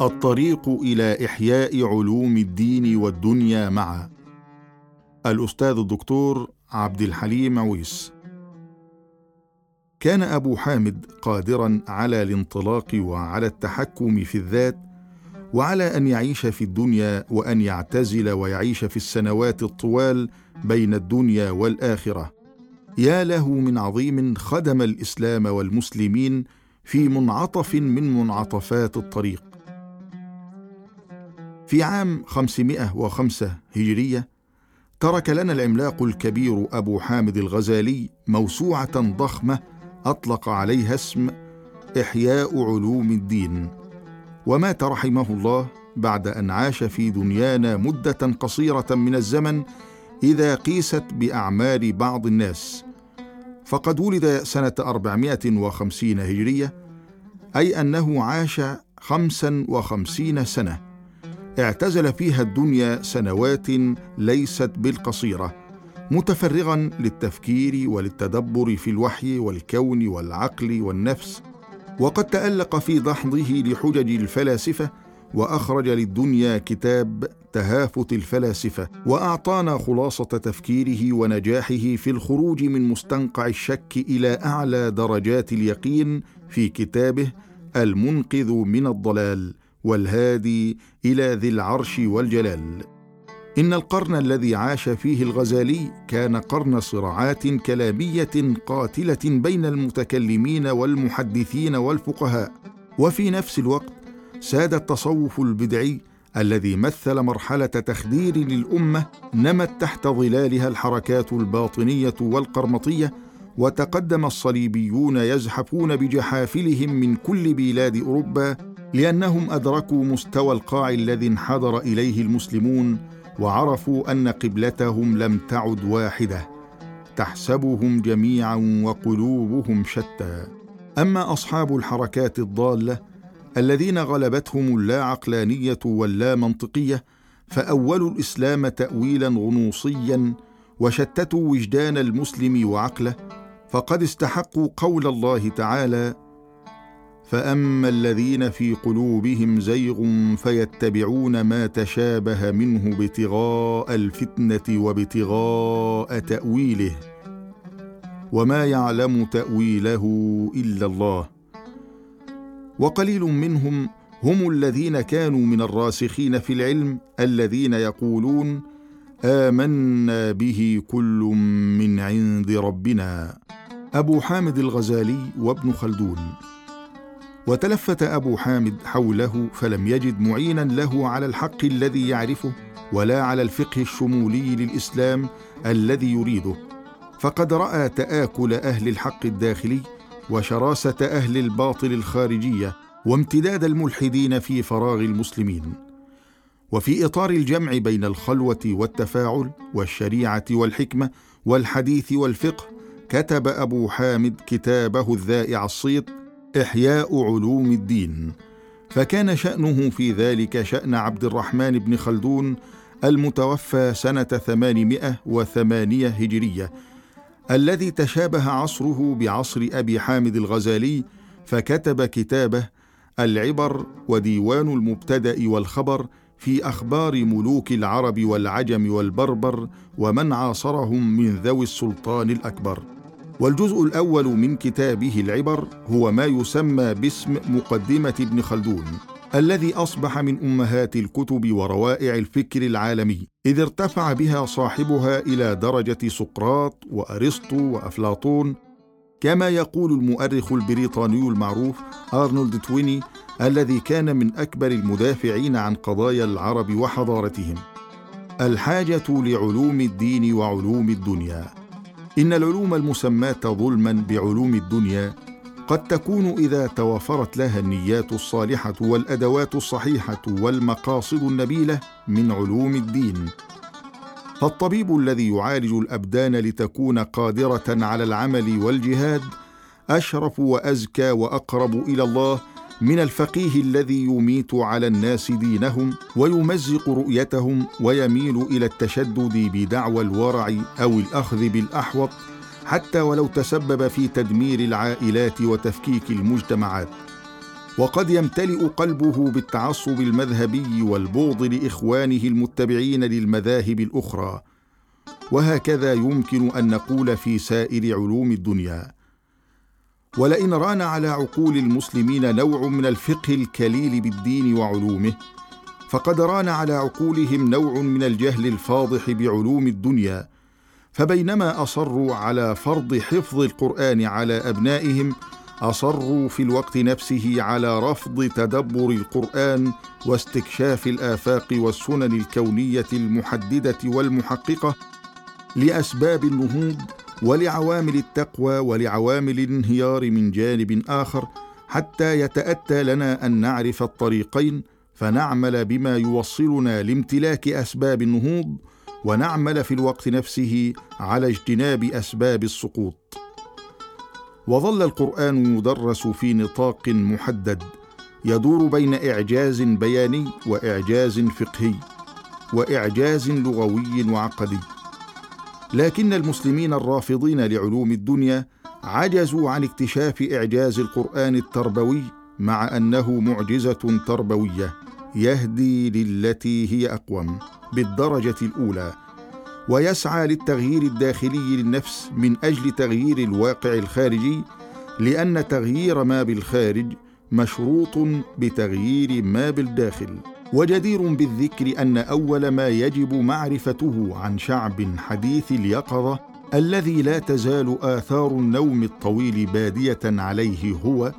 الطريق إلى إحياء علوم الدين والدنيا معا. الأستاذ الدكتور عبد الحليم عويس. كان أبو حامد قادرا على الانطلاق وعلى التحكم في الذات وعلى أن يعيش في الدنيا وأن يعتزل ويعيش في السنوات الطوال بين الدنيا والآخرة. يا له من عظيم خدم الإسلام والمسلمين في منعطف من منعطفات الطريق. في عام 505 هجرية ترك لنا العملاق الكبير أبو حامد الغزالي موسوعة ضخمة أطلق عليها اسم إحياء علوم الدين. ومات رحمه الله بعد أن عاش في دنيانا مدة قصيرة من الزمن إذا قيست بأعمار بعض الناس. فقد ولد سنة 450 هجرية أي أنه عاش خمسا وخمسين سنة. اعتزل فيها الدنيا سنوات ليست بالقصيرة متفرغا للتفكير وللتدبر في الوحي والكون والعقل والنفس وقد تألق في دحضه لحجج الفلاسفة وأخرج للدنيا كتاب تهافت الفلاسفة وأعطانا خلاصة تفكيره ونجاحه في الخروج من مستنقع الشك إلى أعلى درجات اليقين في كتابه المنقذ من الضلال. والهادي إلى ذي العرش والجلال. إن القرن الذي عاش فيه الغزالي كان قرن صراعات كلامية قاتلة بين المتكلمين والمحدثين والفقهاء. وفي نفس الوقت ساد التصوف البدعي الذي مثل مرحلة تخدير للأمة نمت تحت ظلالها الحركات الباطنية والقرمطية وتقدم الصليبيون يزحفون بجحافلهم من كل بلاد أوروبا لأنهم أدركوا مستوى القاع الذي انحدر إليه المسلمون وعرفوا أن قبلتهم لم تعد واحدة. تحسبهم جميعا وقلوبهم شتى. أما أصحاب الحركات الضالة الذين غلبتهم اللا عقلانيه واللا منطقيه فأولوا الإسلام تاويلا غنوصيا وشتتوا وجدان المسلم وعقله فقد استحقوا قول الله تعالى فأما الذين في قلوبهم زيغ فيتبعون ما تشابه منه ابتغاء الفتنة وابتغاء تأويله وما يعلم تأويله إلا الله. وقليل منهم هم الذين كانوا من الراسخين في العلم الذين يقولون آمنا به كل من عند ربنا. أبو حامد الغزالي وابن خلدون. وتلفت أبو حامد حوله فلم يجد معينا له على الحق الذي يعرفه ولا على الفقه الشمولي للإسلام الذي يريده. فقد رأى تآكل أهل الحق الداخلي وشراسه أهل الباطل الخارجية وامتداد الملحدين في فراغ المسلمين. وفي إطار الجمع بين الخلوة والتفاعل والشريعة والحكمة والحديث والفقه كتب أبو حامد كتابه الذائع الصيت إحياء علوم الدين. فكان شأنه في ذلك شأن عبد الرحمن بن خلدون المتوفى سنة 808 هجرية الذي تشابه عصره بعصر أبي حامد الغزالي فكتب كتابه العبر وديوان المبتدأ والخبر في أخبار ملوك العرب والعجم والبربر ومن عاصرهم من ذوي السلطان الأكبر. والجزء الأول من كتابه العبر هو ما يسمى باسم مقدمة ابن خلدون الذي أصبح من أمهات الكتب وروائع الفكر العالمي إذ ارتفع بها صاحبها إلى درجة سقراط وأرسطو وأفلاطون كما يقول المؤرخ البريطاني المعروف أرنولد تويني الذي كان من أكبر المدافعين عن قضايا العرب وحضارتهم. الحاجة لعلوم الدين وعلوم الدنيا. إن العلوم المسماة ظلما بعلوم الدنيا قد تكون إذا توافرت لها النيات الصالحة والأدوات الصحيحة والمقاصد النبيلة من علوم الدين. فالطبيب الذي يعالج الأبدان لتكون قادرة على العمل والجهاد أشرف وأزكى وأقرب إلى الله من الفقيه الذي يميت على الناس دينهم ويمزق رؤيتهم ويميل إلى التشدد بدعوى الورع أو الأخذ بالأحوط حتى ولو تسبب في تدمير العائلات وتفكيك المجتمعات. وقد يمتلئ قلبه بالتعصب المذهبي والبغض لإخوانه المتبعين للمذاهب الأخرى. وهكذا يمكن أن نقول في سائر علوم الدنيا. ولئن ران على عقول المسلمين نوع من الفقه الكليل بالدين وعلومه فقد ران على عقولهم نوع من الجهل الفاضح بعلوم الدنيا فبينما أصروا على فرض حفظ القرآن على أبنائهم أصروا في الوقت نفسه على رفض تدبر القرآن واستكشاف الآفاق والسنن الكونية المحددة والمحققة لأسباب النهوض ولعوامل التقوى ولعوامل الانهيار من جانب آخر حتى يتأتى لنا أن نعرف الطريقين فنعمل بما يوصلنا لامتلاك أسباب النهوض ونعمل في الوقت نفسه على اجتناب أسباب السقوط. وظل القرآن يدرس في نطاق محدد يدور بين إعجاز بياني وإعجاز فقهي وإعجاز لغوي وعقدي لكن المسلمين الرافضين لعلوم الدنيا عجزوا عن اكتشاف إعجاز القرآن التربوي مع أنه معجزة تربوية يهدي للتي هي أقوم بالدرجة الأولى ويسعى للتغيير الداخلي للنفس من أجل تغيير الواقع الخارجي لأن تغيير ما بالخارج مشروط بتغيير ما بالداخل. وجدير بالذكر أن أول ما يجب معرفته عن شعب حديث اليقظة الذي لا تزال آثار النوم الطويل بادية عليه هو